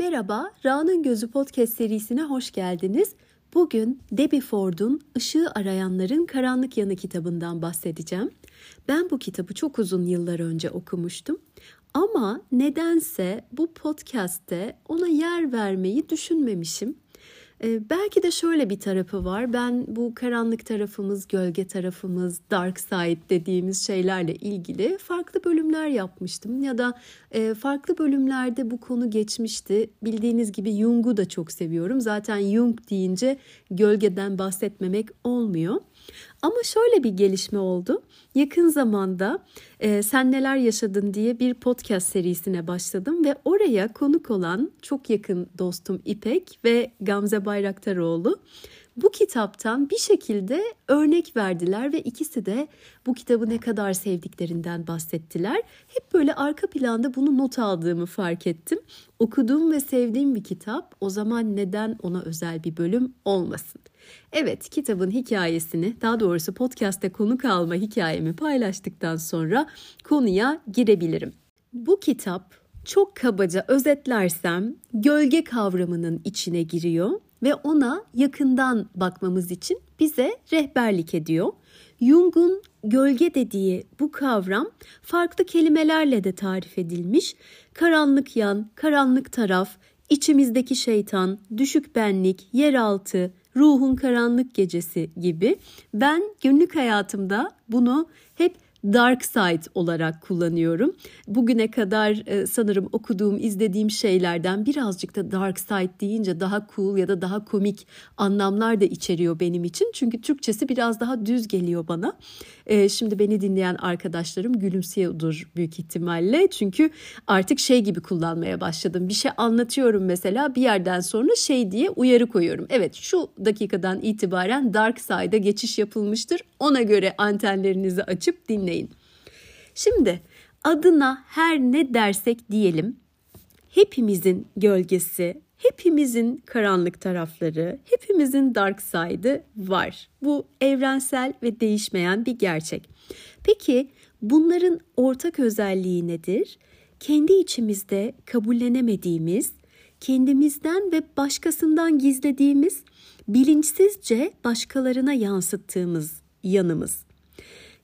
Merhaba, Ra'nın Gözü Podcast serisine hoş geldiniz. Bugün Debbie Ford'un Işığı Arayanların Karanlık Yanı kitabından bahsedeceğim. Ben bu kitabı çok uzun yıllar önce okumuştum. Ama nedense bu podcast'te ona yer vermeyi düşünmemişim. Ee, belki de şöyle bir tarafı var. Ben bu karanlık tarafımız, gölge tarafımız, dark side dediğimiz şeylerle ilgili farklı bölümler yapmıştım. Ya da e, farklı bölümlerde bu konu geçmişti. Bildiğiniz gibi Jung'u da çok seviyorum. Zaten Jung deyince gölgeden bahsetmemek olmuyor. Ama şöyle bir gelişme oldu. Yakın zamanda e, Sen Neler Yaşadın diye bir podcast serisine başladım ve oraya konuk olan çok yakın dostum İpek ve Gamze Bayraktaroğlu bu kitaptan bir şekilde örnek verdiler ve ikisi de bu kitabı ne kadar sevdiklerinden bahsettiler. Hep böyle arka planda bunu not aldığımı fark ettim. Okuduğum ve sevdiğim bir kitap o zaman neden ona özel bir bölüm olmasın? Evet kitabın hikayesini daha doğrusu podcast'te konuk alma hikayemi paylaştıktan sonra konuya girebilirim. Bu kitap çok kabaca özetlersem gölge kavramının içine giriyor ve ona yakından bakmamız için bize rehberlik ediyor. Jung'un gölge dediği bu kavram farklı kelimelerle de tarif edilmiş. Karanlık yan, karanlık taraf, içimizdeki şeytan, düşük benlik, yeraltı, ruhun karanlık gecesi gibi. Ben günlük hayatımda bunu hep dark side olarak kullanıyorum. Bugüne kadar e, sanırım okuduğum, izlediğim şeylerden birazcık da dark side deyince daha cool ya da daha komik anlamlar da içeriyor benim için. Çünkü Türkçesi biraz daha düz geliyor bana. E, şimdi beni dinleyen arkadaşlarım gülümseyordur büyük ihtimalle. Çünkü artık şey gibi kullanmaya başladım. Bir şey anlatıyorum mesela bir yerden sonra şey diye uyarı koyuyorum. Evet şu dakikadan itibaren dark side'a geçiş yapılmıştır. Ona göre antenlerinizi açıp dinleyin dinleyin. Şimdi adına her ne dersek diyelim hepimizin gölgesi, hepimizin karanlık tarafları, hepimizin dark side'ı var. Bu evrensel ve değişmeyen bir gerçek. Peki bunların ortak özelliği nedir? Kendi içimizde kabullenemediğimiz, kendimizden ve başkasından gizlediğimiz, bilinçsizce başkalarına yansıttığımız yanımız.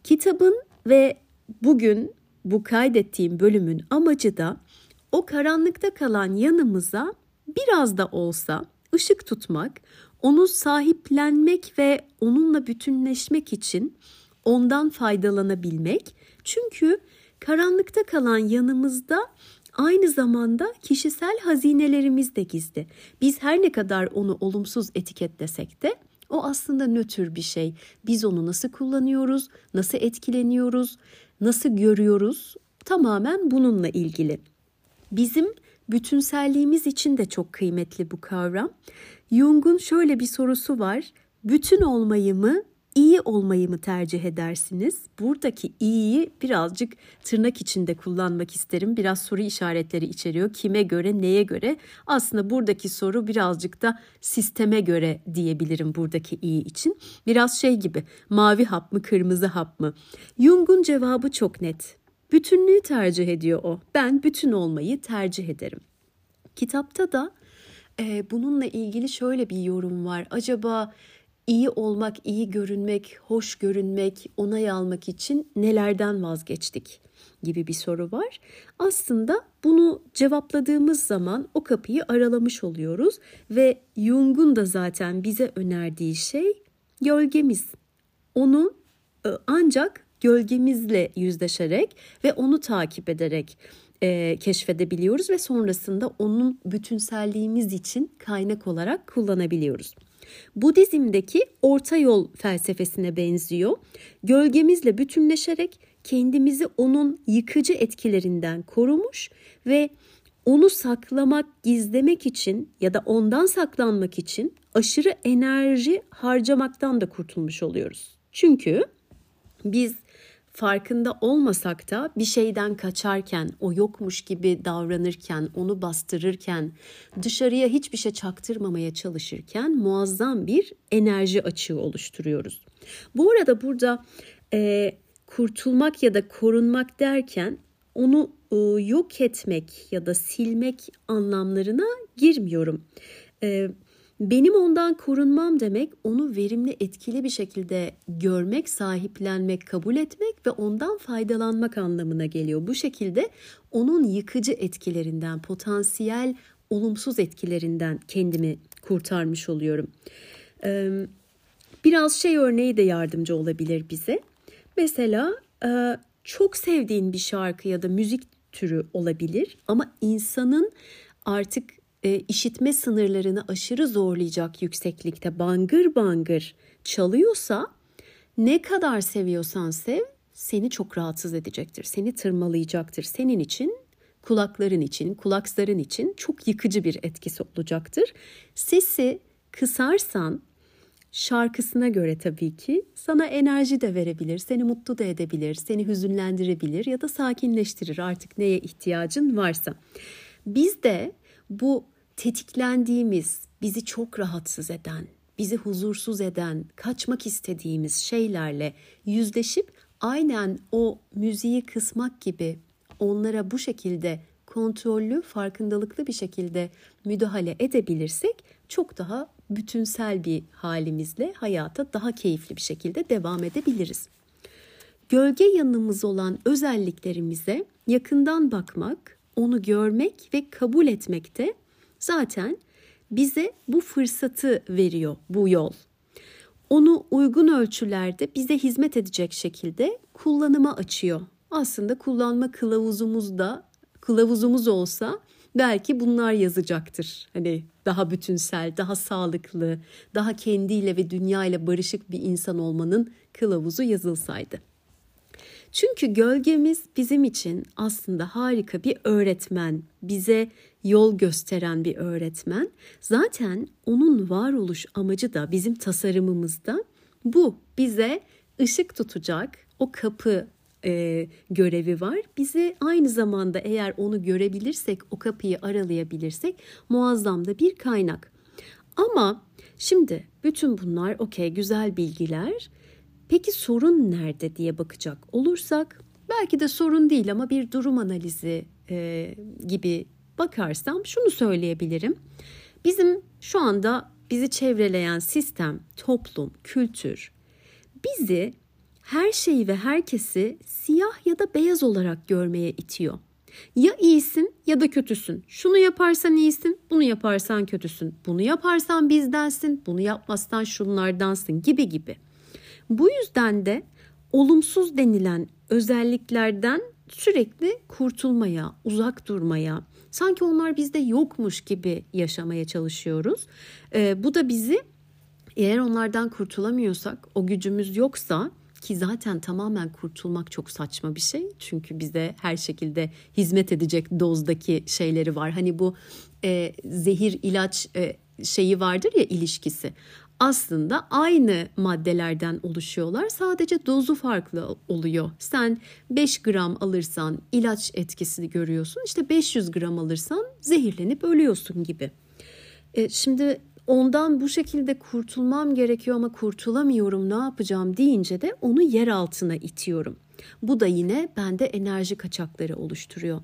Kitabın ve bugün bu kaydettiğim bölümün amacı da o karanlıkta kalan yanımıza biraz da olsa ışık tutmak, onu sahiplenmek ve onunla bütünleşmek için ondan faydalanabilmek. Çünkü karanlıkta kalan yanımızda aynı zamanda kişisel hazinelerimiz de gizli. Biz her ne kadar onu olumsuz etiketlesek de o aslında nötr bir şey. Biz onu nasıl kullanıyoruz, nasıl etkileniyoruz, nasıl görüyoruz tamamen bununla ilgili. Bizim bütünselliğimiz için de çok kıymetli bu kavram. Jung'un şöyle bir sorusu var. Bütün olmayı mı, iyi olmayı mı tercih edersiniz? Buradaki iyiyi birazcık tırnak içinde kullanmak isterim. Biraz soru işaretleri içeriyor. Kime göre, neye göre? Aslında buradaki soru birazcık da sisteme göre diyebilirim buradaki iyi için. Biraz şey gibi mavi hap mı, kırmızı hap mı? Jung'un cevabı çok net. Bütünlüğü tercih ediyor o. Ben bütün olmayı tercih ederim. Kitapta da e, bununla ilgili şöyle bir yorum var. Acaba iyi olmak, iyi görünmek, hoş görünmek, onay almak için nelerden vazgeçtik gibi bir soru var. Aslında bunu cevapladığımız zaman o kapıyı aralamış oluyoruz ve Jung'un da zaten bize önerdiği şey gölgemiz. Onu e, ancak gölgemizle yüzleşerek ve onu takip ederek e, keşfedebiliyoruz ve sonrasında onun bütünselliğimiz için kaynak olarak kullanabiliyoruz. Budizm'deki orta yol felsefesine benziyor. Gölgemizle bütünleşerek kendimizi onun yıkıcı etkilerinden korumuş ve onu saklamak, gizlemek için ya da ondan saklanmak için aşırı enerji harcamaktan da kurtulmuş oluyoruz. Çünkü biz farkında olmasak da bir şeyden kaçarken, o yokmuş gibi davranırken, onu bastırırken, dışarıya hiçbir şey çaktırmamaya çalışırken muazzam bir enerji açığı oluşturuyoruz. Bu arada burada e, kurtulmak ya da korunmak derken onu e, yok etmek ya da silmek anlamlarına girmiyorum. E, benim ondan korunmam demek onu verimli etkili bir şekilde görmek, sahiplenmek, kabul etmek ve ondan faydalanmak anlamına geliyor. Bu şekilde onun yıkıcı etkilerinden, potansiyel olumsuz etkilerinden kendimi kurtarmış oluyorum. Biraz şey örneği de yardımcı olabilir bize. Mesela çok sevdiğin bir şarkı ya da müzik türü olabilir ama insanın artık e, işitme sınırlarını aşırı zorlayacak yükseklikte bangır bangır çalıyorsa ne kadar seviyorsan sev seni çok rahatsız edecektir. Seni tırmalayacaktır. Senin için kulakların için, kulakların için çok yıkıcı bir etkisi olacaktır. Sesi kısarsan şarkısına göre tabii ki sana enerji de verebilir, seni mutlu da edebilir, seni hüzünlendirebilir ya da sakinleştirir artık neye ihtiyacın varsa. Biz de bu tetiklendiğimiz, bizi çok rahatsız eden, bizi huzursuz eden, kaçmak istediğimiz şeylerle yüzleşip aynen o müziği kısmak gibi onlara bu şekilde kontrollü, farkındalıklı bir şekilde müdahale edebilirsek çok daha bütünsel bir halimizle hayata daha keyifli bir şekilde devam edebiliriz. Gölge yanımız olan özelliklerimize yakından bakmak, onu görmek ve kabul etmek de zaten bize bu fırsatı veriyor bu yol. Onu uygun ölçülerde bize hizmet edecek şekilde kullanıma açıyor. Aslında kullanma kılavuzumuz da kılavuzumuz olsa belki bunlar yazacaktır. Hani daha bütünsel, daha sağlıklı, daha kendiyle ve dünyayla barışık bir insan olmanın kılavuzu yazılsaydı. Çünkü gölgemiz bizim için aslında harika bir öğretmen, bize yol gösteren bir öğretmen. Zaten onun varoluş amacı da bizim tasarımımızda bu. Bize ışık tutacak o kapı e, görevi var. Bize aynı zamanda eğer onu görebilirsek, o kapıyı aralayabilirsek muazzam da bir kaynak. Ama şimdi bütün bunlar okey güzel bilgiler. Peki sorun nerede diye bakacak olursak belki de sorun değil ama bir durum analizi e, gibi bakarsam şunu söyleyebilirim. Bizim şu anda bizi çevreleyen sistem, toplum, kültür bizi her şeyi ve herkesi siyah ya da beyaz olarak görmeye itiyor. Ya iyisin ya da kötüsün. Şunu yaparsan iyisin, bunu yaparsan kötüsün. Bunu yaparsan bizdensin, bunu yapmazsan şunlardansın gibi gibi. Bu yüzden de olumsuz denilen özelliklerden sürekli kurtulmaya, uzak durmaya, sanki onlar bizde yokmuş gibi yaşamaya çalışıyoruz. Ee, bu da bizi eğer onlardan kurtulamıyorsak, o gücümüz yoksa ki zaten tamamen kurtulmak çok saçma bir şey. Çünkü bize her şekilde hizmet edecek dozdaki şeyleri var. Hani bu e, zehir ilaç e, şeyi vardır ya ilişkisi aslında aynı maddelerden oluşuyorlar. Sadece dozu farklı oluyor. Sen 5 gram alırsan ilaç etkisini görüyorsun. İşte 500 gram alırsan zehirlenip ölüyorsun gibi. E, şimdi ondan bu şekilde kurtulmam gerekiyor ama kurtulamıyorum ne yapacağım deyince de onu yer altına itiyorum. Bu da yine bende enerji kaçakları oluşturuyor.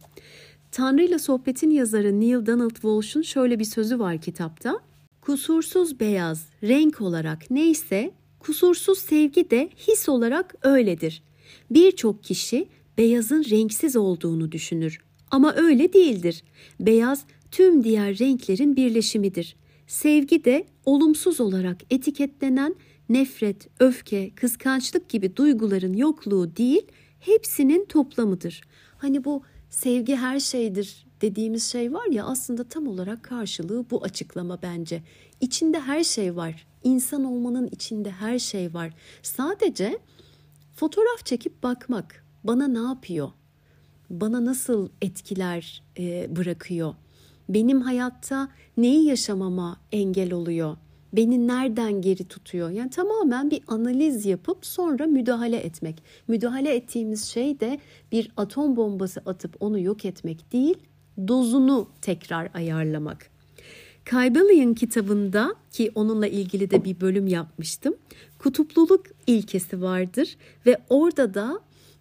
Tanrı ile Sohbet'in yazarı Neil Donald Walsh'un şöyle bir sözü var kitapta. Kusursuz beyaz renk olarak neyse kusursuz sevgi de his olarak öyledir. Birçok kişi beyazın renksiz olduğunu düşünür ama öyle değildir. Beyaz tüm diğer renklerin birleşimidir. Sevgi de olumsuz olarak etiketlenen nefret, öfke, kıskançlık gibi duyguların yokluğu değil, hepsinin toplamıdır. Hani bu sevgi her şeydir dediğimiz şey var ya aslında tam olarak karşılığı bu açıklama bence. İçinde her şey var. İnsan olmanın içinde her şey var. Sadece fotoğraf çekip bakmak bana ne yapıyor? Bana nasıl etkiler e, bırakıyor? Benim hayatta neyi yaşamama engel oluyor? Beni nereden geri tutuyor? Yani tamamen bir analiz yapıp sonra müdahale etmek. Müdahale ettiğimiz şey de bir atom bombası atıp onu yok etmek değil, dozunu tekrar ayarlamak. Kaybalion kitabında ki onunla ilgili de bir bölüm yapmıştım. Kutupluluk ilkesi vardır ve orada da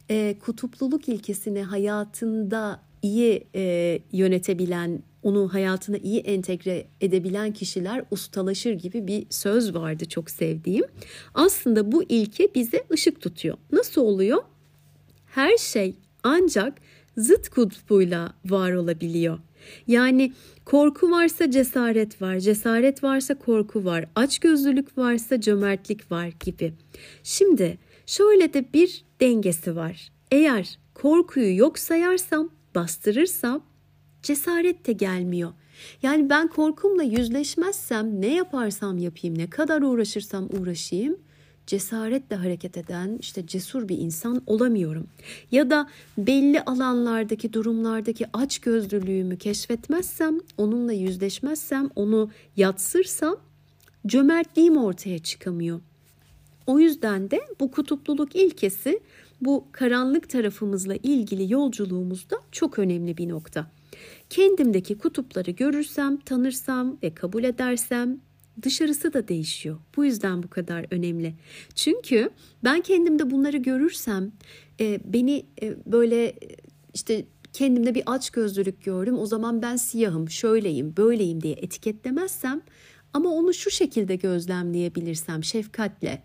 e, kutupluluk ilkesini hayatında iyi e, yönetebilen, onu hayatına iyi entegre edebilen kişiler ustalaşır gibi bir söz vardı çok sevdiğim. Aslında bu ilke bize ışık tutuyor. Nasıl oluyor? Her şey ancak zıt kutbuyla var olabiliyor. Yani korku varsa cesaret var, cesaret varsa korku var, açgözlülük varsa cömertlik var gibi. Şimdi şöyle de bir dengesi var. Eğer korkuyu yok sayarsam, bastırırsam cesaret de gelmiyor. Yani ben korkumla yüzleşmezsem ne yaparsam yapayım, ne kadar uğraşırsam uğraşayım cesaretle hareket eden işte cesur bir insan olamıyorum. Ya da belli alanlardaki durumlardaki aç gözlülüğümü keşfetmezsem, onunla yüzleşmezsem, onu yatsırsam cömertliğim ortaya çıkamıyor. O yüzden de bu kutupluluk ilkesi bu karanlık tarafımızla ilgili yolculuğumuzda çok önemli bir nokta. Kendimdeki kutupları görürsem, tanırsam ve kabul edersem dışarısı da değişiyor. Bu yüzden bu kadar önemli. Çünkü ben kendimde bunları görürsem e, beni e, böyle işte kendimde bir aç gözlülük gördüm. O zaman ben siyahım, şöyleyim, böyleyim diye etiketlemezsem ama onu şu şekilde gözlemleyebilirsem şefkatle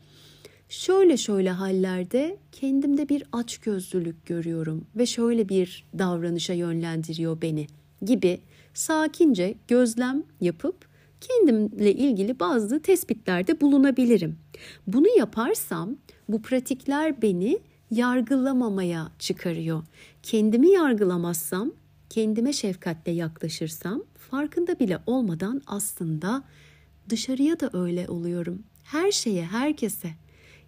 şöyle şöyle hallerde kendimde bir aç gözlülük görüyorum ve şöyle bir davranışa yönlendiriyor beni gibi sakince gözlem yapıp kendimle ilgili bazı tespitlerde bulunabilirim. Bunu yaparsam bu pratikler beni yargılamamaya çıkarıyor. Kendimi yargılamazsam, kendime şefkatle yaklaşırsam farkında bile olmadan aslında dışarıya da öyle oluyorum. Her şeye, herkese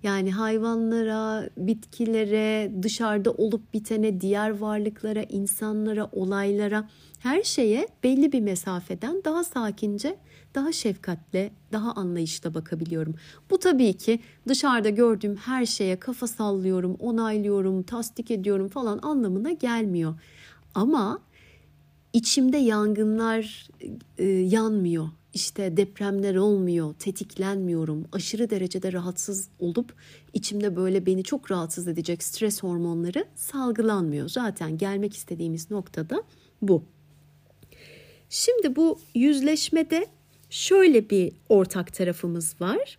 yani hayvanlara, bitkilere, dışarıda olup bitene, diğer varlıklara, insanlara, olaylara, her şeye belli bir mesafeden daha sakince, daha şefkatle, daha anlayışla bakabiliyorum. Bu tabii ki dışarıda gördüğüm her şeye kafa sallıyorum, onaylıyorum, tasdik ediyorum falan anlamına gelmiyor. Ama içimde yangınlar e, yanmıyor işte depremler olmuyor, tetiklenmiyorum, aşırı derecede rahatsız olup içimde böyle beni çok rahatsız edecek stres hormonları salgılanmıyor. Zaten gelmek istediğimiz noktada bu. Şimdi bu yüzleşmede şöyle bir ortak tarafımız var.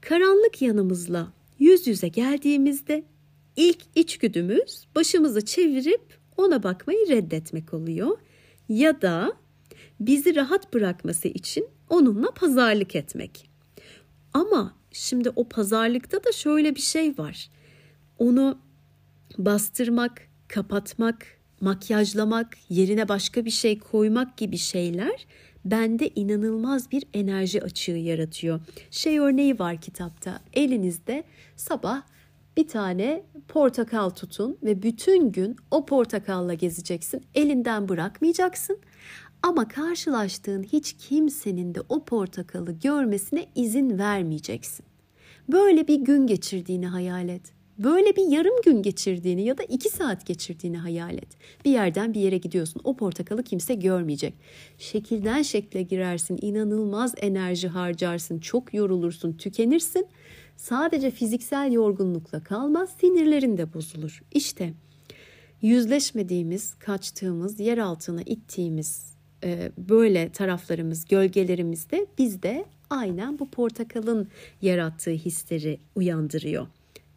Karanlık yanımızla yüz yüze geldiğimizde ilk içgüdümüz başımızı çevirip ona bakmayı reddetmek oluyor. Ya da bizi rahat bırakması için onunla pazarlık etmek. Ama şimdi o pazarlıkta da şöyle bir şey var. Onu bastırmak, kapatmak, makyajlamak, yerine başka bir şey koymak gibi şeyler bende inanılmaz bir enerji açığı yaratıyor. Şey örneği var kitapta. Elinizde sabah bir tane portakal tutun ve bütün gün o portakalla gezeceksin. Elinden bırakmayacaksın. Ama karşılaştığın hiç kimsenin de o portakalı görmesine izin vermeyeceksin. Böyle bir gün geçirdiğini hayal et. Böyle bir yarım gün geçirdiğini ya da iki saat geçirdiğini hayal et. Bir yerden bir yere gidiyorsun. O portakalı kimse görmeyecek. Şekilden şekle girersin. inanılmaz enerji harcarsın. Çok yorulursun, tükenirsin. Sadece fiziksel yorgunlukla kalmaz, sinirlerin de bozulur. İşte yüzleşmediğimiz, kaçtığımız, yer altına ittiğimiz e, böyle taraflarımız, gölgelerimiz de bizde aynen bu portakalın yarattığı hisleri uyandırıyor.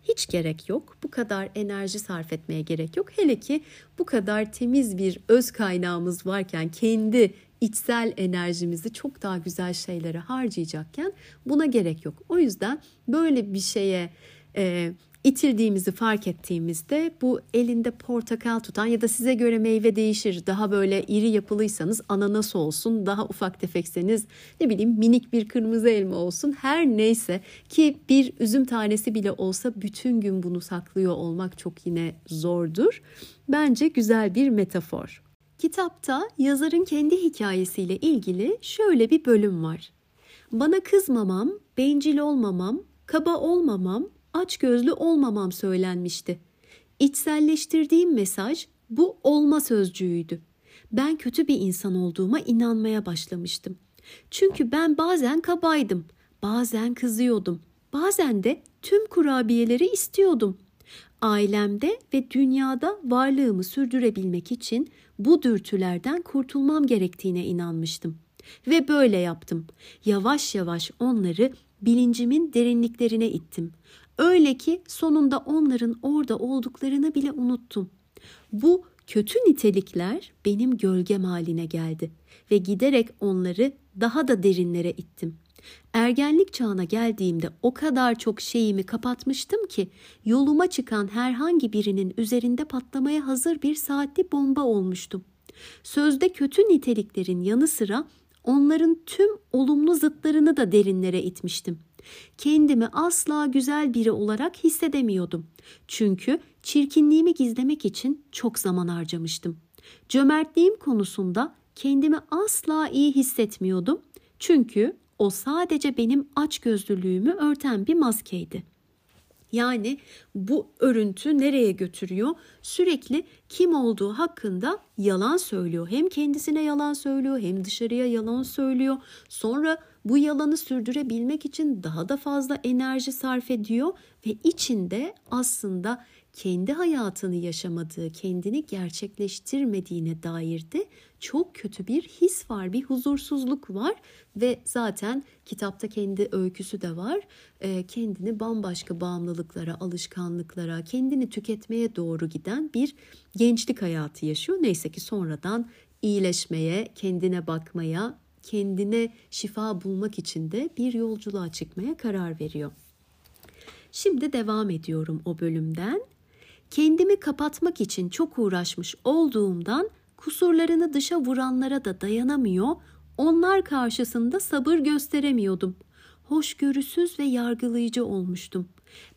Hiç gerek yok. Bu kadar enerji sarf etmeye gerek yok. Hele ki bu kadar temiz bir öz kaynağımız varken kendi içsel enerjimizi çok daha güzel şeylere harcayacakken buna gerek yok. O yüzden böyle bir şeye e, itildiğimizi fark ettiğimizde bu elinde portakal tutan ya da size göre meyve değişir. Daha böyle iri yapılıysanız ananas olsun, daha ufak tefekseniz ne bileyim minik bir kırmızı elma olsun. Her neyse ki bir üzüm tanesi bile olsa bütün gün bunu saklıyor olmak çok yine zordur. Bence güzel bir metafor. Kitapta yazarın kendi hikayesiyle ilgili şöyle bir bölüm var. Bana kızmamam, bencil olmamam, kaba olmamam, açgözlü olmamam söylenmişti. İçselleştirdiğim mesaj bu olma sözcüğüydü. Ben kötü bir insan olduğuma inanmaya başlamıştım. Çünkü ben bazen kabaydım, bazen kızıyordum, bazen de tüm kurabiyeleri istiyordum. Ailemde ve dünyada varlığımı sürdürebilmek için bu dürtülerden kurtulmam gerektiğine inanmıştım. Ve böyle yaptım. Yavaş yavaş onları bilincimin derinliklerine ittim. Öyle ki sonunda onların orada olduklarını bile unuttum. Bu kötü nitelikler benim gölgem haline geldi ve giderek onları daha da derinlere ittim. Ergenlik çağına geldiğimde o kadar çok şeyimi kapatmıştım ki yoluma çıkan herhangi birinin üzerinde patlamaya hazır bir saatli bomba olmuştum. Sözde kötü niteliklerin yanı sıra onların tüm olumlu zıtlarını da derinlere itmiştim. Kendimi asla güzel biri olarak hissedemiyordum. Çünkü çirkinliğimi gizlemek için çok zaman harcamıştım. Cömertliğim konusunda kendimi asla iyi hissetmiyordum. Çünkü o sadece benim açgözlülüğümü örten bir maskeydi. Yani bu örüntü nereye götürüyor? Sürekli kim olduğu hakkında yalan söylüyor. Hem kendisine yalan söylüyor hem dışarıya yalan söylüyor. Sonra bu yalanı sürdürebilmek için daha da fazla enerji sarf ediyor ve içinde aslında kendi hayatını yaşamadığı, kendini gerçekleştirmediğine dair de çok kötü bir his var, bir huzursuzluk var ve zaten kitapta kendi öyküsü de var. E, kendini bambaşka bağımlılıklara, alışkanlıklara, kendini tüketmeye doğru giden bir gençlik hayatı yaşıyor. Neyse ki sonradan iyileşmeye, kendine bakmaya, kendine şifa bulmak için de bir yolculuğa çıkmaya karar veriyor. Şimdi devam ediyorum o bölümden. Kendimi kapatmak için çok uğraşmış olduğumdan kusurlarını dışa vuranlara da dayanamıyor, onlar karşısında sabır gösteremiyordum. Hoşgörüsüz ve yargılayıcı olmuştum.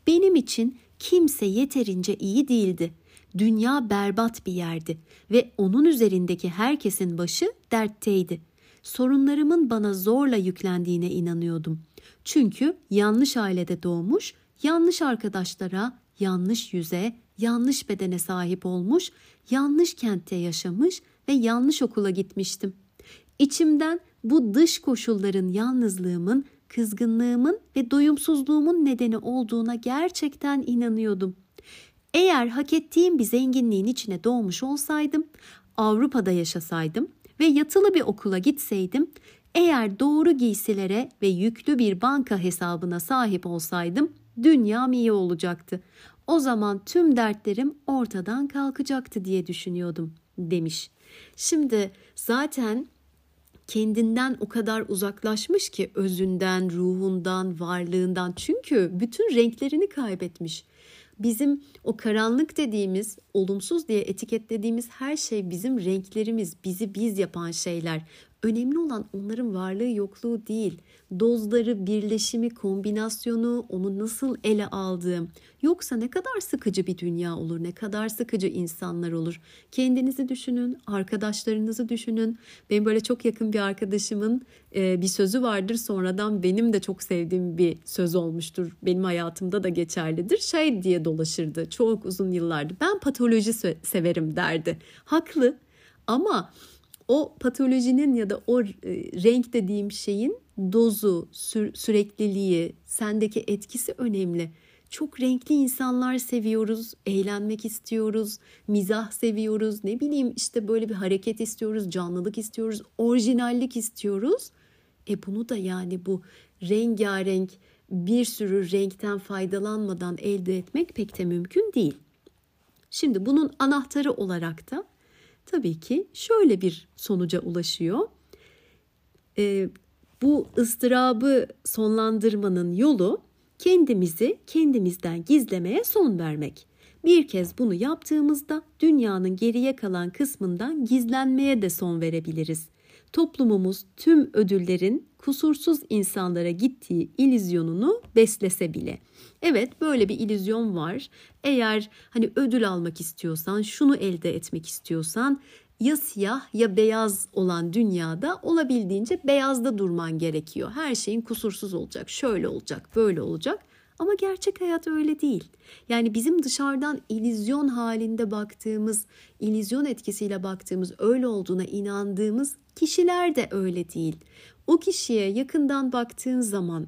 Benim için kimse yeterince iyi değildi. Dünya berbat bir yerdi ve onun üzerindeki herkesin başı dertteydi. Sorunlarımın bana zorla yüklendiğine inanıyordum. Çünkü yanlış ailede doğmuş, yanlış arkadaşlara, yanlış yüze, yanlış bedene sahip olmuş, yanlış kentte yaşamış ve yanlış okula gitmiştim. İçimden bu dış koşulların yalnızlığımın, kızgınlığımın ve doyumsuzluğumun nedeni olduğuna gerçekten inanıyordum. Eğer hak ettiğim bir zenginliğin içine doğmuş olsaydım, Avrupa'da yaşasaydım ve yatılı bir okula gitseydim, eğer doğru giysilere ve yüklü bir banka hesabına sahip olsaydım dünyam iyi olacaktı. O zaman tüm dertlerim ortadan kalkacaktı diye düşünüyordum demiş. Şimdi zaten kendinden o kadar uzaklaşmış ki özünden, ruhundan, varlığından çünkü bütün renklerini kaybetmiş. Bizim o karanlık dediğimiz, olumsuz diye etiketlediğimiz her şey bizim renklerimiz, bizi biz yapan şeyler. Önemli olan onların varlığı yokluğu değil. Dozları, birleşimi, kombinasyonu, onu nasıl ele aldığım. Yoksa ne kadar sıkıcı bir dünya olur, ne kadar sıkıcı insanlar olur. Kendinizi düşünün, arkadaşlarınızı düşünün. Benim böyle çok yakın bir arkadaşımın e, bir sözü vardır. Sonradan benim de çok sevdiğim bir söz olmuştur. Benim hayatımda da geçerlidir. Şey diye dolaşırdı çok uzun yıllardır. Ben patoloji severim derdi. Haklı ama o patolojinin ya da o e, renk dediğim şeyin dozu, sü- sürekliliği, sendeki etkisi önemli. Çok renkli insanlar seviyoruz, eğlenmek istiyoruz, mizah seviyoruz, ne bileyim işte böyle bir hareket istiyoruz, canlılık istiyoruz, orijinallik istiyoruz. E bunu da yani bu rengarenk bir sürü renkten faydalanmadan elde etmek pek de mümkün değil. Şimdi bunun anahtarı olarak da tabii ki şöyle bir sonuca ulaşıyor. E, bu ıstırabı sonlandırmanın yolu kendimizi kendimizden gizlemeye son vermek. Bir kez bunu yaptığımızda dünyanın geriye kalan kısmından gizlenmeye de son verebiliriz. Toplumumuz tüm ödüllerin kusursuz insanlara gittiği ilizyonunu beslese bile. Evet böyle bir ilizyon var. Eğer hani ödül almak istiyorsan, şunu elde etmek istiyorsan ya siyah ya beyaz olan dünyada olabildiğince beyazda durman gerekiyor. Her şeyin kusursuz olacak, şöyle olacak, böyle olacak. Ama gerçek hayat öyle değil. Yani bizim dışarıdan ilizyon halinde baktığımız, ilizyon etkisiyle baktığımız, öyle olduğuna inandığımız kişiler de öyle değil. O kişiye yakından baktığın zaman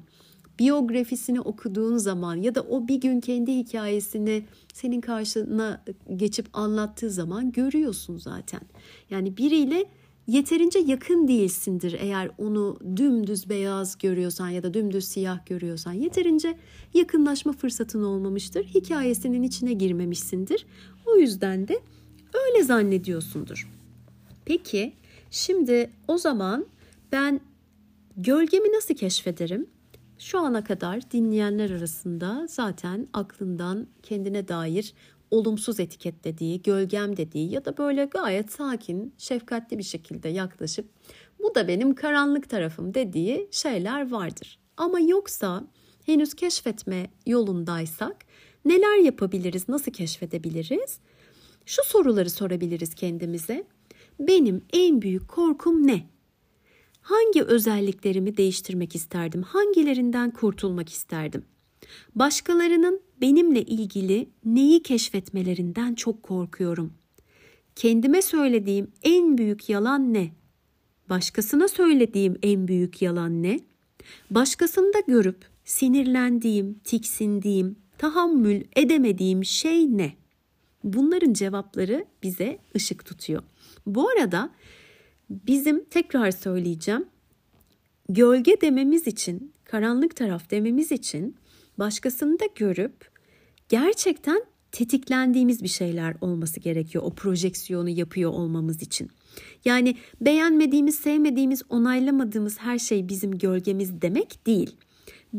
biyografisini okuduğun zaman ya da o bir gün kendi hikayesini senin karşına geçip anlattığı zaman görüyorsun zaten. Yani biriyle yeterince yakın değilsindir eğer onu dümdüz beyaz görüyorsan ya da dümdüz siyah görüyorsan yeterince yakınlaşma fırsatın olmamıştır. Hikayesinin içine girmemişsindir. O yüzden de öyle zannediyorsundur. Peki şimdi o zaman ben gölgemi nasıl keşfederim? Şu ana kadar dinleyenler arasında zaten aklından kendine dair olumsuz etiketlediği, gölgem dediği ya da böyle gayet sakin, şefkatli bir şekilde yaklaşıp bu da benim karanlık tarafım dediği şeyler vardır. Ama yoksa henüz keşfetme yolundaysak neler yapabiliriz, nasıl keşfedebiliriz? Şu soruları sorabiliriz kendimize. Benim en büyük korkum ne? Hangi özelliklerimi değiştirmek isterdim? Hangilerinden kurtulmak isterdim? Başkalarının benimle ilgili neyi keşfetmelerinden çok korkuyorum. Kendime söylediğim en büyük yalan ne? Başkasına söylediğim en büyük yalan ne? Başkasında görüp sinirlendiğim, tiksindiğim, tahammül edemediğim şey ne? Bunların cevapları bize ışık tutuyor. Bu arada bizim tekrar söyleyeceğim. Gölge dememiz için, karanlık taraf dememiz için başkasını da görüp gerçekten tetiklendiğimiz bir şeyler olması gerekiyor o projeksiyonu yapıyor olmamız için. Yani beğenmediğimiz, sevmediğimiz, onaylamadığımız her şey bizim gölgemiz demek değil.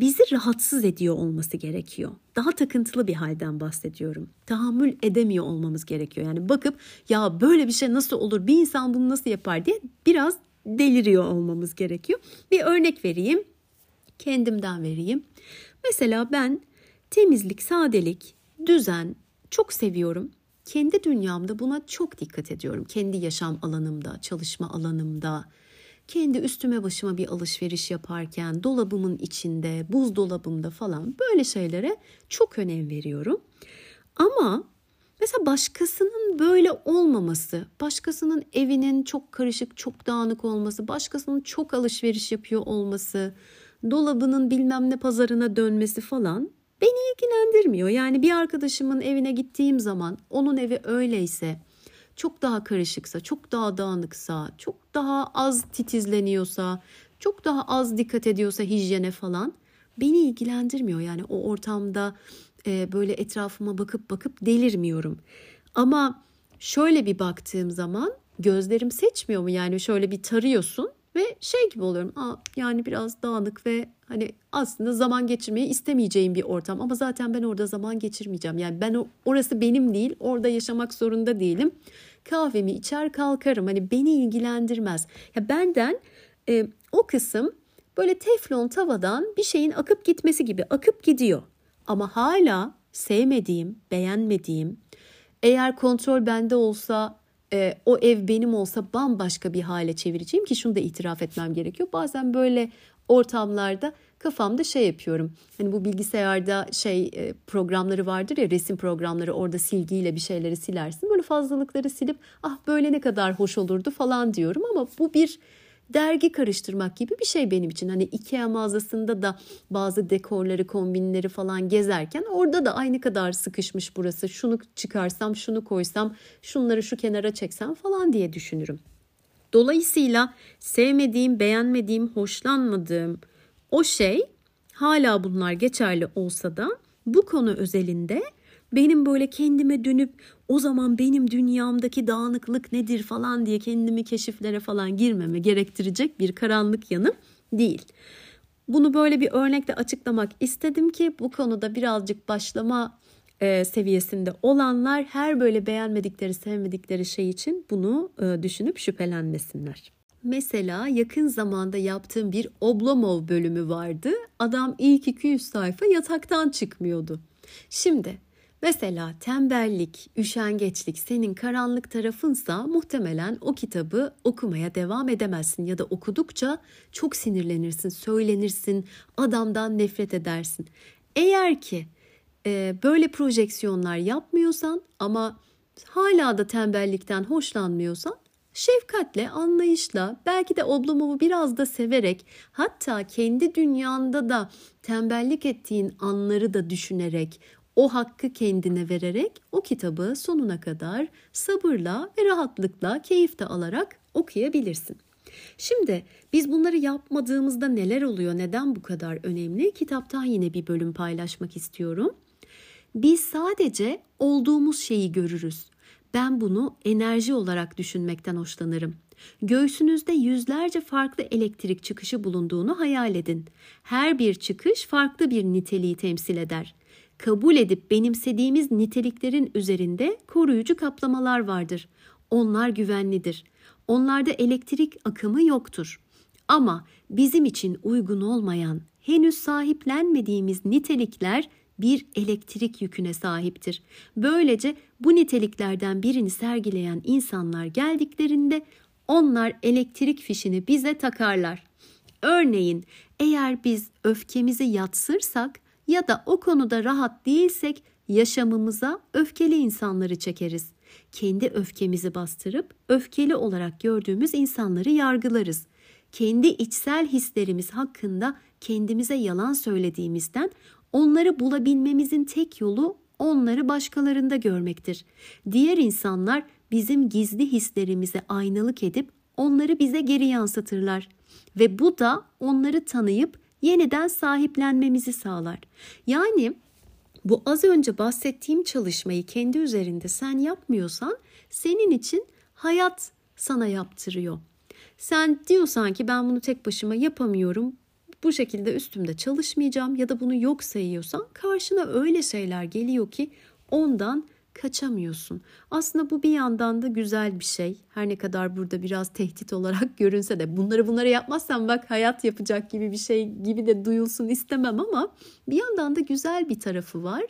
Bizi rahatsız ediyor olması gerekiyor. Daha takıntılı bir halden bahsediyorum. Tahammül edemiyor olmamız gerekiyor. Yani bakıp ya böyle bir şey nasıl olur, bir insan bunu nasıl yapar diye biraz deliriyor olmamız gerekiyor. Bir örnek vereyim. Kendimden vereyim. Mesela ben temizlik, sadelik, düzen çok seviyorum. Kendi dünyamda buna çok dikkat ediyorum. Kendi yaşam alanımda, çalışma alanımda, kendi üstüme başıma bir alışveriş yaparken, dolabımın içinde, buzdolabımda falan böyle şeylere çok önem veriyorum. Ama mesela başkasının böyle olmaması, başkasının evinin çok karışık, çok dağınık olması, başkasının çok alışveriş yapıyor olması, dolabının bilmem ne pazarına dönmesi falan beni ilgilendirmiyor. Yani bir arkadaşımın evine gittiğim zaman onun evi öyleyse, çok daha karışıksa, çok daha dağınıksa, çok daha az titizleniyorsa, çok daha az dikkat ediyorsa hijyene falan beni ilgilendirmiyor. Yani o ortamda e, böyle etrafıma bakıp bakıp delirmiyorum. Ama şöyle bir baktığım zaman gözlerim seçmiyor mu? Yani şöyle bir tarıyorsun ve şey gibi oluyorum. Aa, yani biraz dağınık ve hani aslında zaman geçirmeyi istemeyeceğim bir ortam. Ama zaten ben orada zaman geçirmeyeceğim. Yani ben orası benim değil. Orada yaşamak zorunda değilim. Kahvemi içer kalkarım. Hani beni ilgilendirmez. Ya benden e, o kısım böyle teflon tavadan bir şeyin akıp gitmesi gibi akıp gidiyor. Ama hala sevmediğim, beğenmediğim, eğer kontrol bende olsa e, o ev benim olsa bambaşka bir hale çevireceğim ki şunu da itiraf etmem gerekiyor. Bazen böyle ortamlarda kafamda şey yapıyorum. Hani bu bilgisayarda şey e, programları vardır ya resim programları orada silgiyle bir şeyleri silersin. Böyle fazlalıkları silip ah böyle ne kadar hoş olurdu falan diyorum ama bu bir dergi karıştırmak gibi bir şey benim için. Hani Ikea mağazasında da bazı dekorları, kombinleri falan gezerken orada da aynı kadar sıkışmış burası. Şunu çıkarsam, şunu koysam, şunları şu kenara çeksem falan diye düşünürüm. Dolayısıyla sevmediğim, beğenmediğim, hoşlanmadığım o şey hala bunlar geçerli olsa da bu konu özelinde benim böyle kendime dönüp o zaman benim dünyamdaki dağınıklık nedir falan diye kendimi keşiflere falan girmeme gerektirecek bir karanlık yanım değil. Bunu böyle bir örnekle açıklamak istedim ki bu konuda birazcık başlama e, seviyesinde olanlar her böyle beğenmedikleri, sevmedikleri şey için bunu e, düşünüp şüphelenmesinler. Mesela yakın zamanda yaptığım bir Oblomov bölümü vardı. Adam ilk 200 sayfa yataktan çıkmıyordu. Şimdi Mesela tembellik, üşengeçlik senin karanlık tarafınsa muhtemelen o kitabı okumaya devam edemezsin ya da okudukça çok sinirlenirsin, söylenirsin, adamdan nefret edersin. Eğer ki e, böyle projeksiyonlar yapmıyorsan ama hala da tembellikten hoşlanmıyorsan şefkatle, anlayışla, belki de Oblomow'u biraz da severek, hatta kendi dünyanda da tembellik ettiğin anları da düşünerek, o hakkı kendine vererek o kitabı sonuna kadar sabırla ve rahatlıkla, keyif de alarak okuyabilirsin. Şimdi biz bunları yapmadığımızda neler oluyor, neden bu kadar önemli? Kitaptan yine bir bölüm paylaşmak istiyorum. Biz sadece olduğumuz şeyi görürüz. Ben bunu enerji olarak düşünmekten hoşlanırım. Göğsünüzde yüzlerce farklı elektrik çıkışı bulunduğunu hayal edin. Her bir çıkış farklı bir niteliği temsil eder. Kabul edip benimsediğimiz niteliklerin üzerinde koruyucu kaplamalar vardır. Onlar güvenlidir. Onlarda elektrik akımı yoktur. Ama bizim için uygun olmayan, henüz sahiplenmediğimiz nitelikler bir elektrik yüküne sahiptir. Böylece bu niteliklerden birini sergileyen insanlar geldiklerinde onlar elektrik fişini bize takarlar. Örneğin eğer biz öfkemizi yatsırsak ya da o konuda rahat değilsek yaşamımıza öfkeli insanları çekeriz. Kendi öfkemizi bastırıp öfkeli olarak gördüğümüz insanları yargılarız. Kendi içsel hislerimiz hakkında kendimize yalan söylediğimizden onları bulabilmemizin tek yolu onları başkalarında görmektir. Diğer insanlar bizim gizli hislerimize aynalık edip onları bize geri yansıtırlar ve bu da onları tanıyıp yeniden sahiplenmemizi sağlar. Yani bu az önce bahsettiğim çalışmayı kendi üzerinde sen yapmıyorsan senin için hayat sana yaptırıyor. Sen diyorsan ki ben bunu tek başıma yapamıyorum. Bu şekilde üstümde çalışmayacağım ya da bunu yok sayıyorsan karşına öyle şeyler geliyor ki ondan kaçamıyorsun. Aslında bu bir yandan da güzel bir şey. Her ne kadar burada biraz tehdit olarak görünse de bunları bunları yapmazsan bak hayat yapacak gibi bir şey gibi de duyulsun istemem ama bir yandan da güzel bir tarafı var.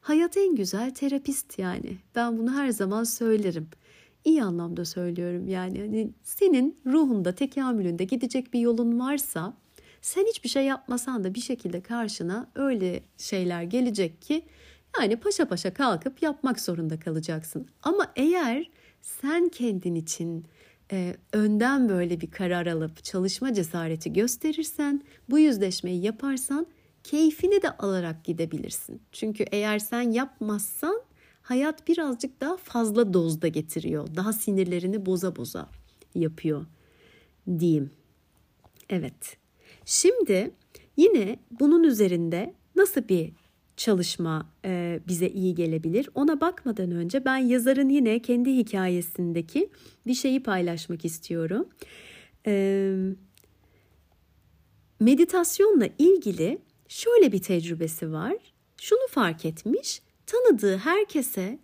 Hayat en güzel terapist yani. Ben bunu her zaman söylerim. İyi anlamda söylüyorum yani. Hani senin ruhunda, tekamülünde gidecek bir yolun varsa sen hiçbir şey yapmasan da bir şekilde karşına öyle şeyler gelecek ki yani paşa paşa kalkıp yapmak zorunda kalacaksın. Ama eğer sen kendin için e, önden böyle bir karar alıp çalışma cesareti gösterirsen, bu yüzleşmeyi yaparsan keyfini de alarak gidebilirsin. Çünkü eğer sen yapmazsan hayat birazcık daha fazla dozda getiriyor. Daha sinirlerini boza boza yapıyor diyeyim. Evet. Şimdi yine bunun üzerinde nasıl bir çalışma e, bize iyi gelebilir. Ona bakmadan önce ben yazarın yine kendi hikayesindeki bir şeyi paylaşmak istiyorum. E, meditasyonla ilgili şöyle bir tecrübesi var. Şunu fark etmiş, tanıdığı herkese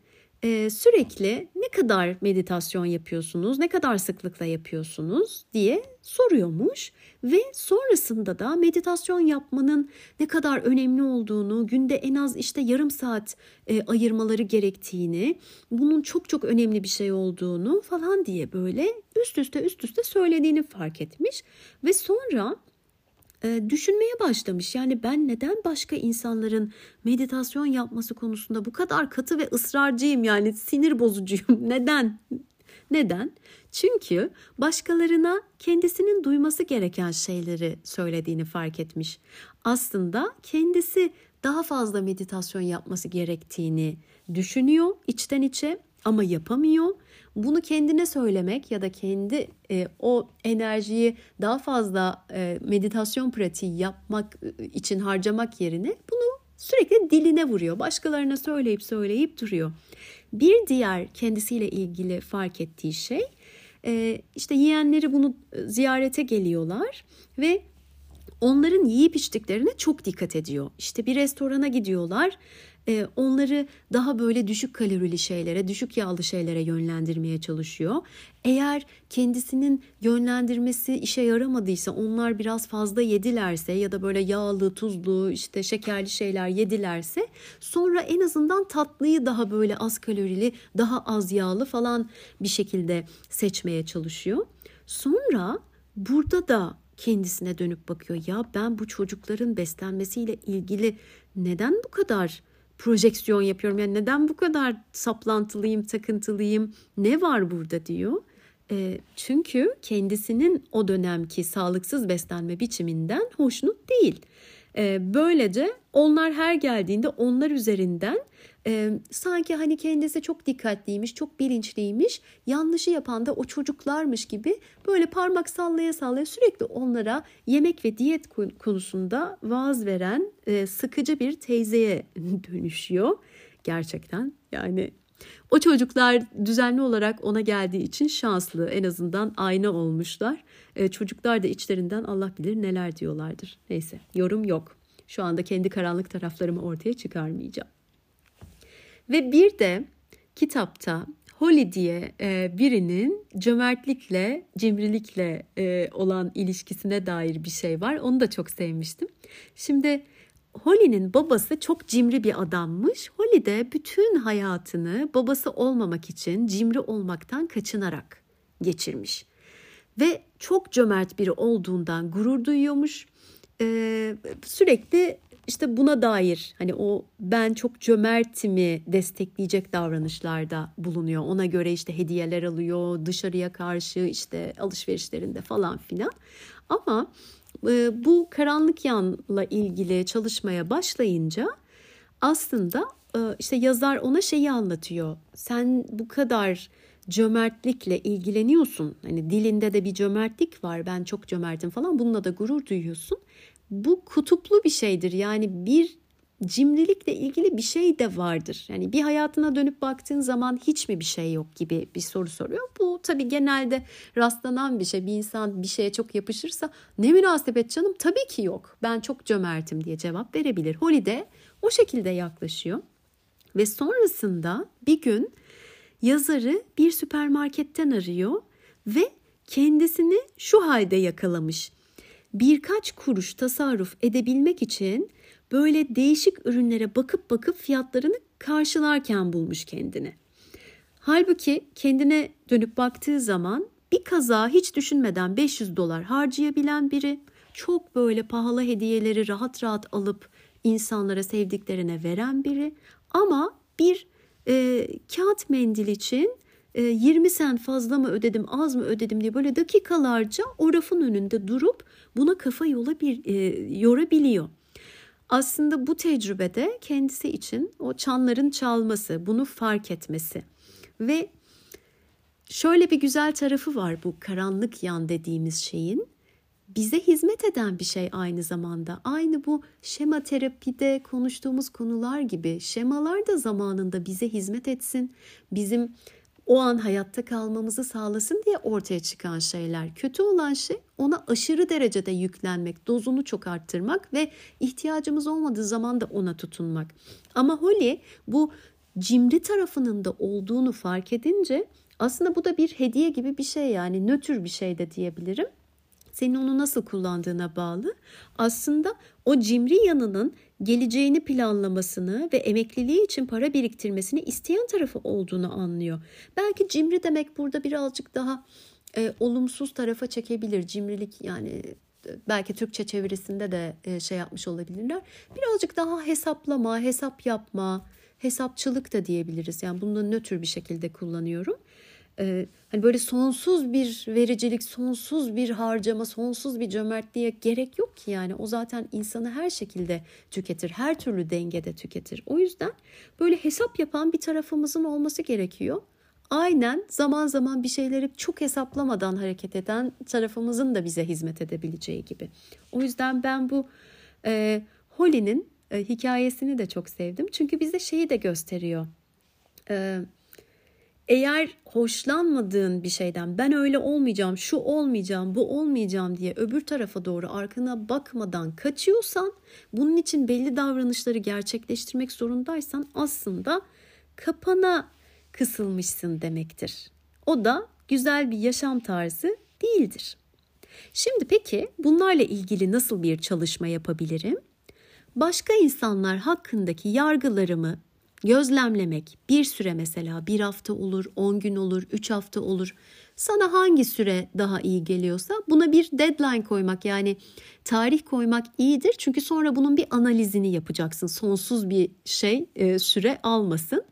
e, sürekli ne kadar meditasyon yapıyorsunuz, ne kadar sıklıkla yapıyorsunuz? diye soruyormuş ve sonrasında da meditasyon yapmanın ne kadar önemli olduğunu, günde en az işte yarım saat e, ayırmaları gerektiğini, bunun çok çok önemli bir şey olduğunu falan diye böyle üst üste üst üste söylediğini fark etmiş ve sonra düşünmeye başlamış. Yani ben neden başka insanların meditasyon yapması konusunda bu kadar katı ve ısrarcıyım yani sinir bozucuyum. Neden? Neden? Çünkü başkalarına kendisinin duyması gereken şeyleri söylediğini fark etmiş. Aslında kendisi daha fazla meditasyon yapması gerektiğini düşünüyor içten içe ama yapamıyor. Bunu kendine söylemek ya da kendi e, o enerjiyi daha fazla e, meditasyon pratiği yapmak e, için harcamak yerine bunu sürekli diline vuruyor. Başkalarına söyleyip söyleyip duruyor. Bir diğer kendisiyle ilgili fark ettiği şey e, işte yeğenleri bunu ziyarete geliyorlar ve onların yiyip içtiklerine çok dikkat ediyor. İşte bir restorana gidiyorlar e, onları daha böyle düşük kalorili şeylere, düşük yağlı şeylere yönlendirmeye çalışıyor. Eğer kendisinin yönlendirmesi işe yaramadıysa, onlar biraz fazla yedilerse ya da böyle yağlı, tuzlu, işte şekerli şeyler yedilerse sonra en azından tatlıyı daha böyle az kalorili, daha az yağlı falan bir şekilde seçmeye çalışıyor. Sonra burada da kendisine dönüp bakıyor. Ya ben bu çocukların beslenmesiyle ilgili neden bu kadar projeksiyon yapıyorum. Yani neden bu kadar saplantılıyım, takıntılıyım? Ne var burada diyor. E, çünkü kendisinin o dönemki sağlıksız beslenme biçiminden hoşnut değil. E, böylece onlar her geldiğinde onlar üzerinden e, sanki hani kendisi çok dikkatliymiş, çok bilinçliymiş, yanlışı yapan da o çocuklarmış gibi böyle parmak sallaya sallaya sürekli onlara yemek ve diyet konusunda vaaz veren e, sıkıcı bir teyzeye dönüşüyor. Gerçekten yani o çocuklar düzenli olarak ona geldiği için şanslı. En azından ayna olmuşlar. E, çocuklar da içlerinden Allah bilir neler diyorlardır. Neyse yorum yok. Şu anda kendi karanlık taraflarımı ortaya çıkarmayacağım. Ve bir de kitapta Holly diye e, birinin cömertlikle, cimrilikle e, olan ilişkisine dair bir şey var. Onu da çok sevmiştim. Şimdi Holly'nin babası çok cimri bir adammış. Holly de bütün hayatını babası olmamak için cimri olmaktan kaçınarak geçirmiş. Ve çok cömert biri olduğundan gurur duyuyormuş. Ee, sürekli işte buna dair hani o ben çok cömertimi destekleyecek davranışlarda bulunuyor. Ona göre işte hediyeler alıyor dışarıya karşı işte alışverişlerinde falan filan. Ama e, bu karanlık yanla ilgili çalışmaya başlayınca aslında e, işte yazar ona şeyi anlatıyor. Sen bu kadar cömertlikle ilgileniyorsun. Hani dilinde de bir cömertlik var. Ben çok cömertim falan. Bununla da gurur duyuyorsun bu kutuplu bir şeydir. Yani bir cimrilikle ilgili bir şey de vardır. Yani bir hayatına dönüp baktığın zaman hiç mi bir şey yok gibi bir soru soruyor. Bu tabii genelde rastlanan bir şey. Bir insan bir şeye çok yapışırsa ne münasebet canım tabii ki yok. Ben çok cömertim diye cevap verebilir. Holly de o şekilde yaklaşıyor. Ve sonrasında bir gün yazarı bir süpermarketten arıyor ve kendisini şu halde yakalamış birkaç kuruş tasarruf edebilmek için böyle değişik ürünlere bakıp bakıp fiyatlarını karşılarken bulmuş kendini. Halbuki kendine dönüp baktığı zaman bir kaza hiç düşünmeden 500 dolar harcayabilen biri, çok böyle pahalı hediyeleri rahat rahat alıp insanlara sevdiklerine veren biri ama bir e, kağıt mendil için 20 e, sent fazla mı ödedim az mı ödedim diye böyle dakikalarca o rafın önünde durup buna kafa yola bir, e, yorabiliyor. Aslında bu tecrübede kendisi için o çanların çalması, bunu fark etmesi ve şöyle bir güzel tarafı var bu karanlık yan dediğimiz şeyin bize hizmet eden bir şey aynı zamanda. Aynı bu şema terapide konuştuğumuz konular gibi şemalar da zamanında bize hizmet etsin. Bizim o an hayatta kalmamızı sağlasın diye ortaya çıkan şeyler. Kötü olan şey ona aşırı derecede yüklenmek, dozunu çok arttırmak ve ihtiyacımız olmadığı zaman da ona tutunmak. Ama Holly bu cimri tarafının da olduğunu fark edince aslında bu da bir hediye gibi bir şey yani nötr bir şey de diyebilirim senin onu nasıl kullandığına bağlı. Aslında o cimri yanının geleceğini planlamasını ve emekliliği için para biriktirmesini isteyen tarafı olduğunu anlıyor. Belki cimri demek burada birazcık daha e, olumsuz tarafa çekebilir. Cimrilik yani belki Türkçe çevirisinde de e, şey yapmış olabilirler. Birazcık daha hesaplama, hesap yapma, hesapçılık da diyebiliriz. Yani bunu da nötr bir şekilde kullanıyorum e, hani böyle sonsuz bir vericilik, sonsuz bir harcama, sonsuz bir cömertliğe gerek yok ki yani. O zaten insanı her şekilde tüketir, her türlü dengede tüketir. O yüzden böyle hesap yapan bir tarafımızın olması gerekiyor. Aynen zaman zaman bir şeyleri çok hesaplamadan hareket eden tarafımızın da bize hizmet edebileceği gibi. O yüzden ben bu e, Holly'nin e, hikayesini de çok sevdim. Çünkü bize şeyi de gösteriyor. E, eğer hoşlanmadığın bir şeyden ben öyle olmayacağım, şu olmayacağım, bu olmayacağım diye öbür tarafa doğru arkana bakmadan kaçıyorsan, bunun için belli davranışları gerçekleştirmek zorundaysan aslında kapana kısılmışsın demektir. O da güzel bir yaşam tarzı değildir. Şimdi peki bunlarla ilgili nasıl bir çalışma yapabilirim? Başka insanlar hakkındaki yargılarımı gözlemlemek bir süre mesela bir hafta olur, on gün olur, üç hafta olur. Sana hangi süre daha iyi geliyorsa buna bir deadline koymak yani tarih koymak iyidir. Çünkü sonra bunun bir analizini yapacaksın. Sonsuz bir şey e, süre almasın.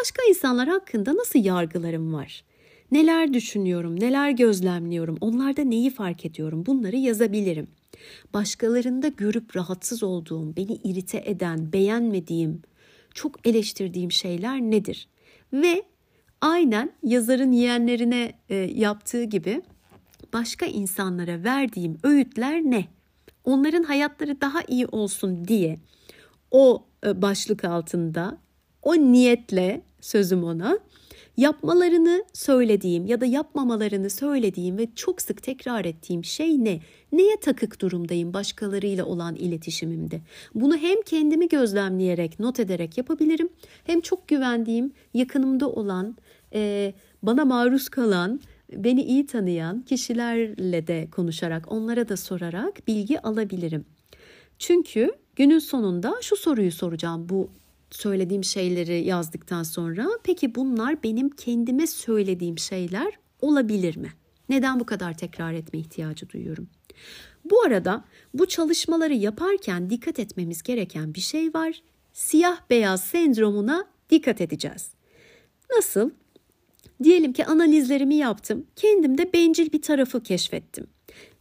Başka insanlar hakkında nasıl yargılarım var? Neler düşünüyorum, neler gözlemliyorum, onlarda neyi fark ediyorum bunları yazabilirim. Başkalarında görüp rahatsız olduğum, beni irite eden, beğenmediğim, çok eleştirdiğim şeyler nedir? Ve aynen yazarın yeğenlerine e, yaptığı gibi başka insanlara verdiğim öğütler ne? Onların hayatları daha iyi olsun diye o e, başlık altında o niyetle sözüm ona yapmalarını söylediğim ya da yapmamalarını söylediğim ve çok sık tekrar ettiğim şey ne? Neye takık durumdayım başkalarıyla olan iletişimimde? Bunu hem kendimi gözlemleyerek, not ederek yapabilirim. Hem çok güvendiğim, yakınımda olan, e, bana maruz kalan, beni iyi tanıyan kişilerle de konuşarak, onlara da sorarak bilgi alabilirim. Çünkü günün sonunda şu soruyu soracağım bu söylediğim şeyleri yazdıktan sonra. Peki bunlar benim kendime söylediğim şeyler olabilir mi? Neden bu kadar tekrar etme ihtiyacı duyuyorum? Bu arada bu çalışmaları yaparken dikkat etmemiz gereken bir şey var. Siyah beyaz sendromuna dikkat edeceğiz. Nasıl? Diyelim ki analizlerimi yaptım. Kendimde bencil bir tarafı keşfettim.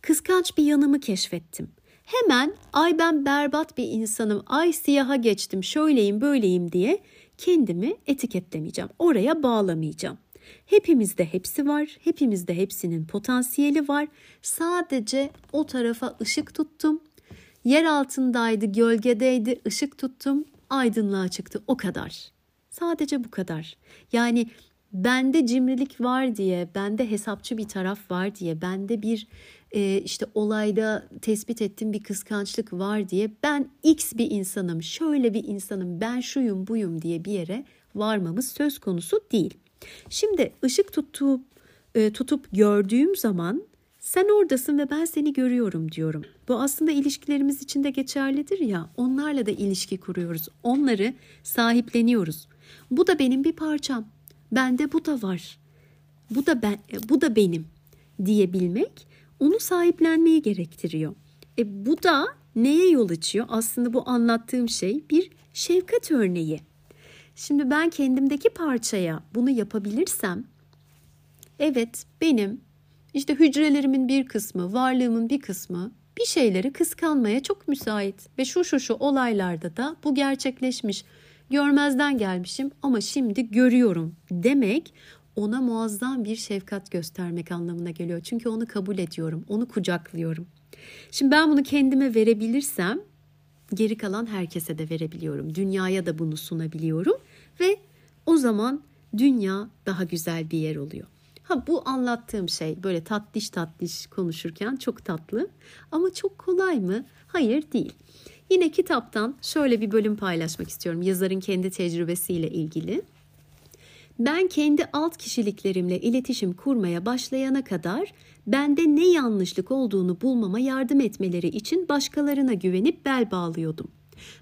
Kıskanç bir yanımı keşfettim. Hemen ay ben berbat bir insanım, ay siyaha geçtim, şöyleyim böyleyim diye kendimi etiketlemeyeceğim. Oraya bağlamayacağım. Hepimizde hepsi var. Hepimizde hepsinin potansiyeli var. Sadece o tarafa ışık tuttum. Yer altındaydı, gölgedeydi, ışık tuttum, aydınlığa çıktı. O kadar. Sadece bu kadar. Yani bende cimrilik var diye, bende hesapçı bir taraf var diye, bende bir e, işte olayda tespit ettiğim bir kıskançlık var diye ben X bir insanım, şöyle bir insanım, ben şuyum buyum diye bir yere varmamız söz konusu değil. Şimdi ışık tutup e, tutup gördüğüm zaman sen oradasın ve ben seni görüyorum diyorum. Bu aslında ilişkilerimiz için de geçerlidir ya. Onlarla da ilişki kuruyoruz. Onları sahipleniyoruz. Bu da benim bir parçam. Bende bu da var. Bu da ben bu da benim diyebilmek onu sahiplenmeyi gerektiriyor. E bu da neye yol açıyor? Aslında bu anlattığım şey bir şefkat örneği. Şimdi ben kendimdeki parçaya bunu yapabilirsem evet benim işte hücrelerimin bir kısmı, varlığımın bir kısmı bir şeyleri kıskanmaya çok müsait ve şu şu şu olaylarda da bu gerçekleşmiş. Görmezden gelmişim ama şimdi görüyorum demek ona muazzam bir şefkat göstermek anlamına geliyor. Çünkü onu kabul ediyorum, onu kucaklıyorum. Şimdi ben bunu kendime verebilirsem geri kalan herkese de verebiliyorum. Dünyaya da bunu sunabiliyorum ve o zaman dünya daha güzel bir yer oluyor. Ha bu anlattığım şey böyle tatlış tatlış konuşurken çok tatlı ama çok kolay mı? Hayır değil. Yine kitaptan şöyle bir bölüm paylaşmak istiyorum yazarın kendi tecrübesiyle ilgili. Ben kendi alt kişiliklerimle iletişim kurmaya başlayana kadar bende ne yanlışlık olduğunu bulmama yardım etmeleri için başkalarına güvenip bel bağlıyordum.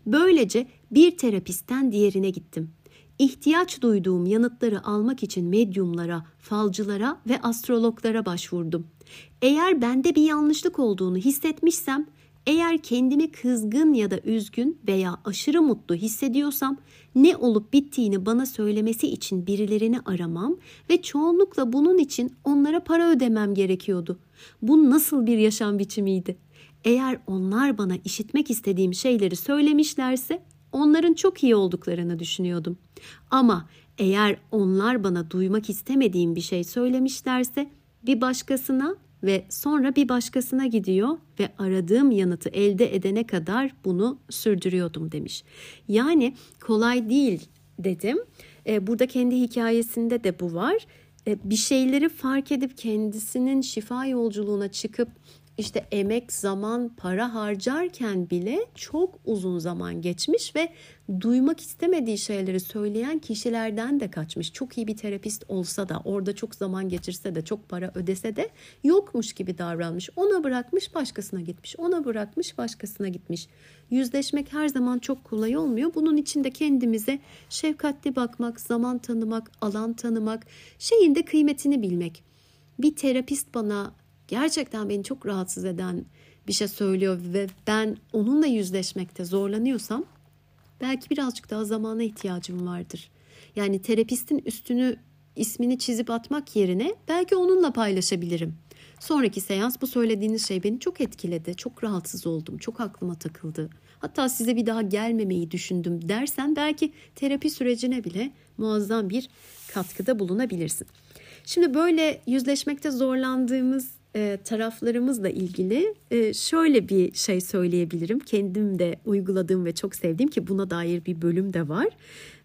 Böylece bir terapistten diğerine gittim. İhtiyaç duyduğum yanıtları almak için medyumlara, falcılara ve astrologlara başvurdum. Eğer bende bir yanlışlık olduğunu hissetmişsem eğer kendimi kızgın ya da üzgün veya aşırı mutlu hissediyorsam ne olup bittiğini bana söylemesi için birilerini aramam ve çoğunlukla bunun için onlara para ödemem gerekiyordu. Bu nasıl bir yaşam biçimiydi? Eğer onlar bana işitmek istediğim şeyleri söylemişlerse onların çok iyi olduklarını düşünüyordum. Ama eğer onlar bana duymak istemediğim bir şey söylemişlerse bir başkasına ve sonra bir başkasına gidiyor ve aradığım yanıtı elde edene kadar bunu sürdürüyordum demiş. Yani kolay değil dedim. E, burada kendi hikayesinde de bu var. E, bir şeyleri fark edip kendisinin şifa yolculuğuna çıkıp işte emek, zaman, para harcarken bile çok uzun zaman geçmiş ve duymak istemediği şeyleri söyleyen kişilerden de kaçmış. Çok iyi bir terapist olsa da orada çok zaman geçirse de çok para ödese de yokmuş gibi davranmış. Ona bırakmış başkasına gitmiş. Ona bırakmış başkasına gitmiş. Yüzleşmek her zaman çok kolay olmuyor. Bunun için de kendimize şefkatli bakmak, zaman tanımak, alan tanımak, şeyin de kıymetini bilmek. Bir terapist bana gerçekten beni çok rahatsız eden bir şey söylüyor ve ben onunla yüzleşmekte zorlanıyorsam belki birazcık daha zamana ihtiyacım vardır. Yani terapistin üstünü ismini çizip atmak yerine belki onunla paylaşabilirim. Sonraki seans bu söylediğiniz şey beni çok etkiledi. Çok rahatsız oldum. Çok aklıma takıldı. Hatta size bir daha gelmemeyi düşündüm dersen belki terapi sürecine bile muazzam bir katkıda bulunabilirsin. Şimdi böyle yüzleşmekte zorlandığımız e, taraflarımızla ilgili e, şöyle bir şey söyleyebilirim. Kendim de uyguladığım ve çok sevdiğim ki buna dair bir bölüm de var.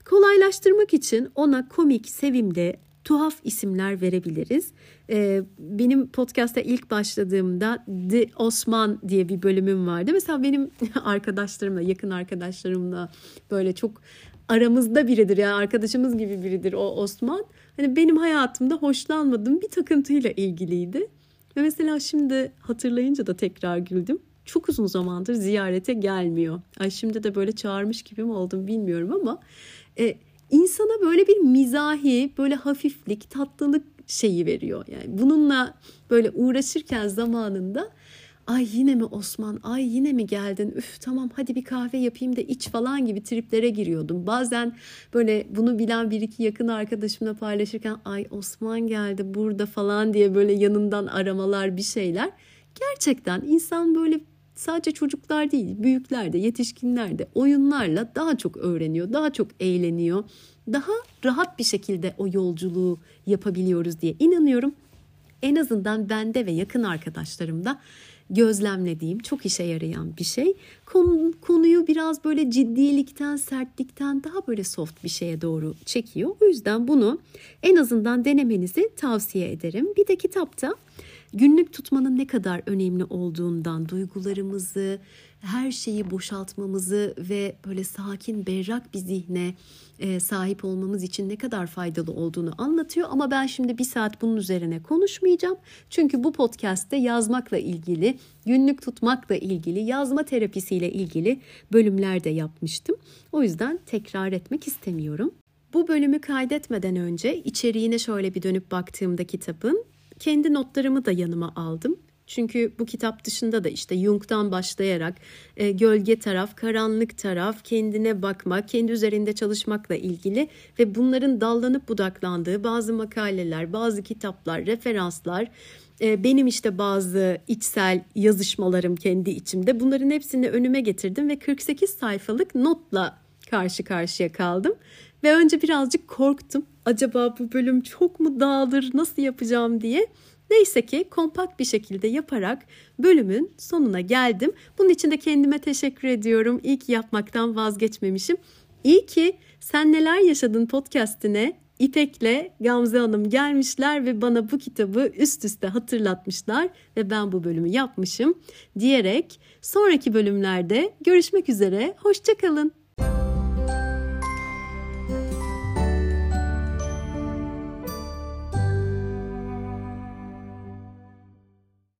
Kolaylaştırmak için ona komik, sevimli, tuhaf isimler verebiliriz. Ee, benim podcast'a ilk başladığımda The Osman diye bir bölümüm vardı. Mesela benim arkadaşlarımla, yakın arkadaşlarımla böyle çok aramızda biridir yani arkadaşımız gibi biridir o Osman. Hani benim hayatımda hoşlanmadığım bir takıntıyla ilgiliydi. Ve mesela şimdi hatırlayınca da tekrar güldüm. Çok uzun zamandır ziyarete gelmiyor. Ay şimdi de böyle çağırmış gibi mi oldum bilmiyorum ama e, insana böyle bir mizahi, böyle hafiflik, tatlılık şeyi veriyor. Yani bununla böyle uğraşırken zamanında ay yine mi Osman, ay yine mi geldin, üf tamam hadi bir kahve yapayım da iç falan gibi triplere giriyordum. Bazen böyle bunu bilen bir iki yakın arkadaşımla paylaşırken ay Osman geldi burada falan diye böyle yanından aramalar bir şeyler. Gerçekten insan böyle sadece çocuklar değil büyükler de yetişkinler de oyunlarla daha çok öğreniyor, daha çok eğleniyor. Daha rahat bir şekilde o yolculuğu yapabiliyoruz diye inanıyorum. En azından bende ve yakın arkadaşlarımda gözlemlediğim çok işe yarayan bir şey. Konu, konuyu biraz böyle ciddilikten, sertlikten daha böyle soft bir şeye doğru çekiyor. O yüzden bunu en azından denemenizi tavsiye ederim. Bir de kitapta günlük tutmanın ne kadar önemli olduğundan, duygularımızı, her şeyi boşaltmamızı ve böyle sakin, berrak bir zihne e, sahip olmamız için ne kadar faydalı olduğunu anlatıyor. Ama ben şimdi bir saat bunun üzerine konuşmayacağım. Çünkü bu podcast'te yazmakla ilgili, günlük tutmakla ilgili, yazma terapisiyle ilgili bölümler de yapmıştım. O yüzden tekrar etmek istemiyorum. Bu bölümü kaydetmeden önce içeriğine şöyle bir dönüp baktığımda kitabın kendi notlarımı da yanıma aldım. Çünkü bu kitap dışında da işte Jung'dan başlayarak e, gölge taraf, karanlık taraf, kendine bakma, kendi üzerinde çalışmakla ilgili ve bunların dallanıp budaklandığı bazı makaleler, bazı kitaplar, referanslar, e, benim işte bazı içsel yazışmalarım kendi içimde bunların hepsini önüme getirdim ve 48 sayfalık notla karşı karşıya kaldım. Ve önce birazcık korktum. Acaba bu bölüm çok mu dağılır, nasıl yapacağım diye. Neyse ki kompakt bir şekilde yaparak bölümün sonuna geldim. Bunun için de kendime teşekkür ediyorum. İyi ki yapmaktan vazgeçmemişim. İyi ki sen neler yaşadın podcastine İpek'le Gamze Hanım gelmişler ve bana bu kitabı üst üste hatırlatmışlar ve ben bu bölümü yapmışım diyerek sonraki bölümlerde görüşmek üzere. Hoşçakalın.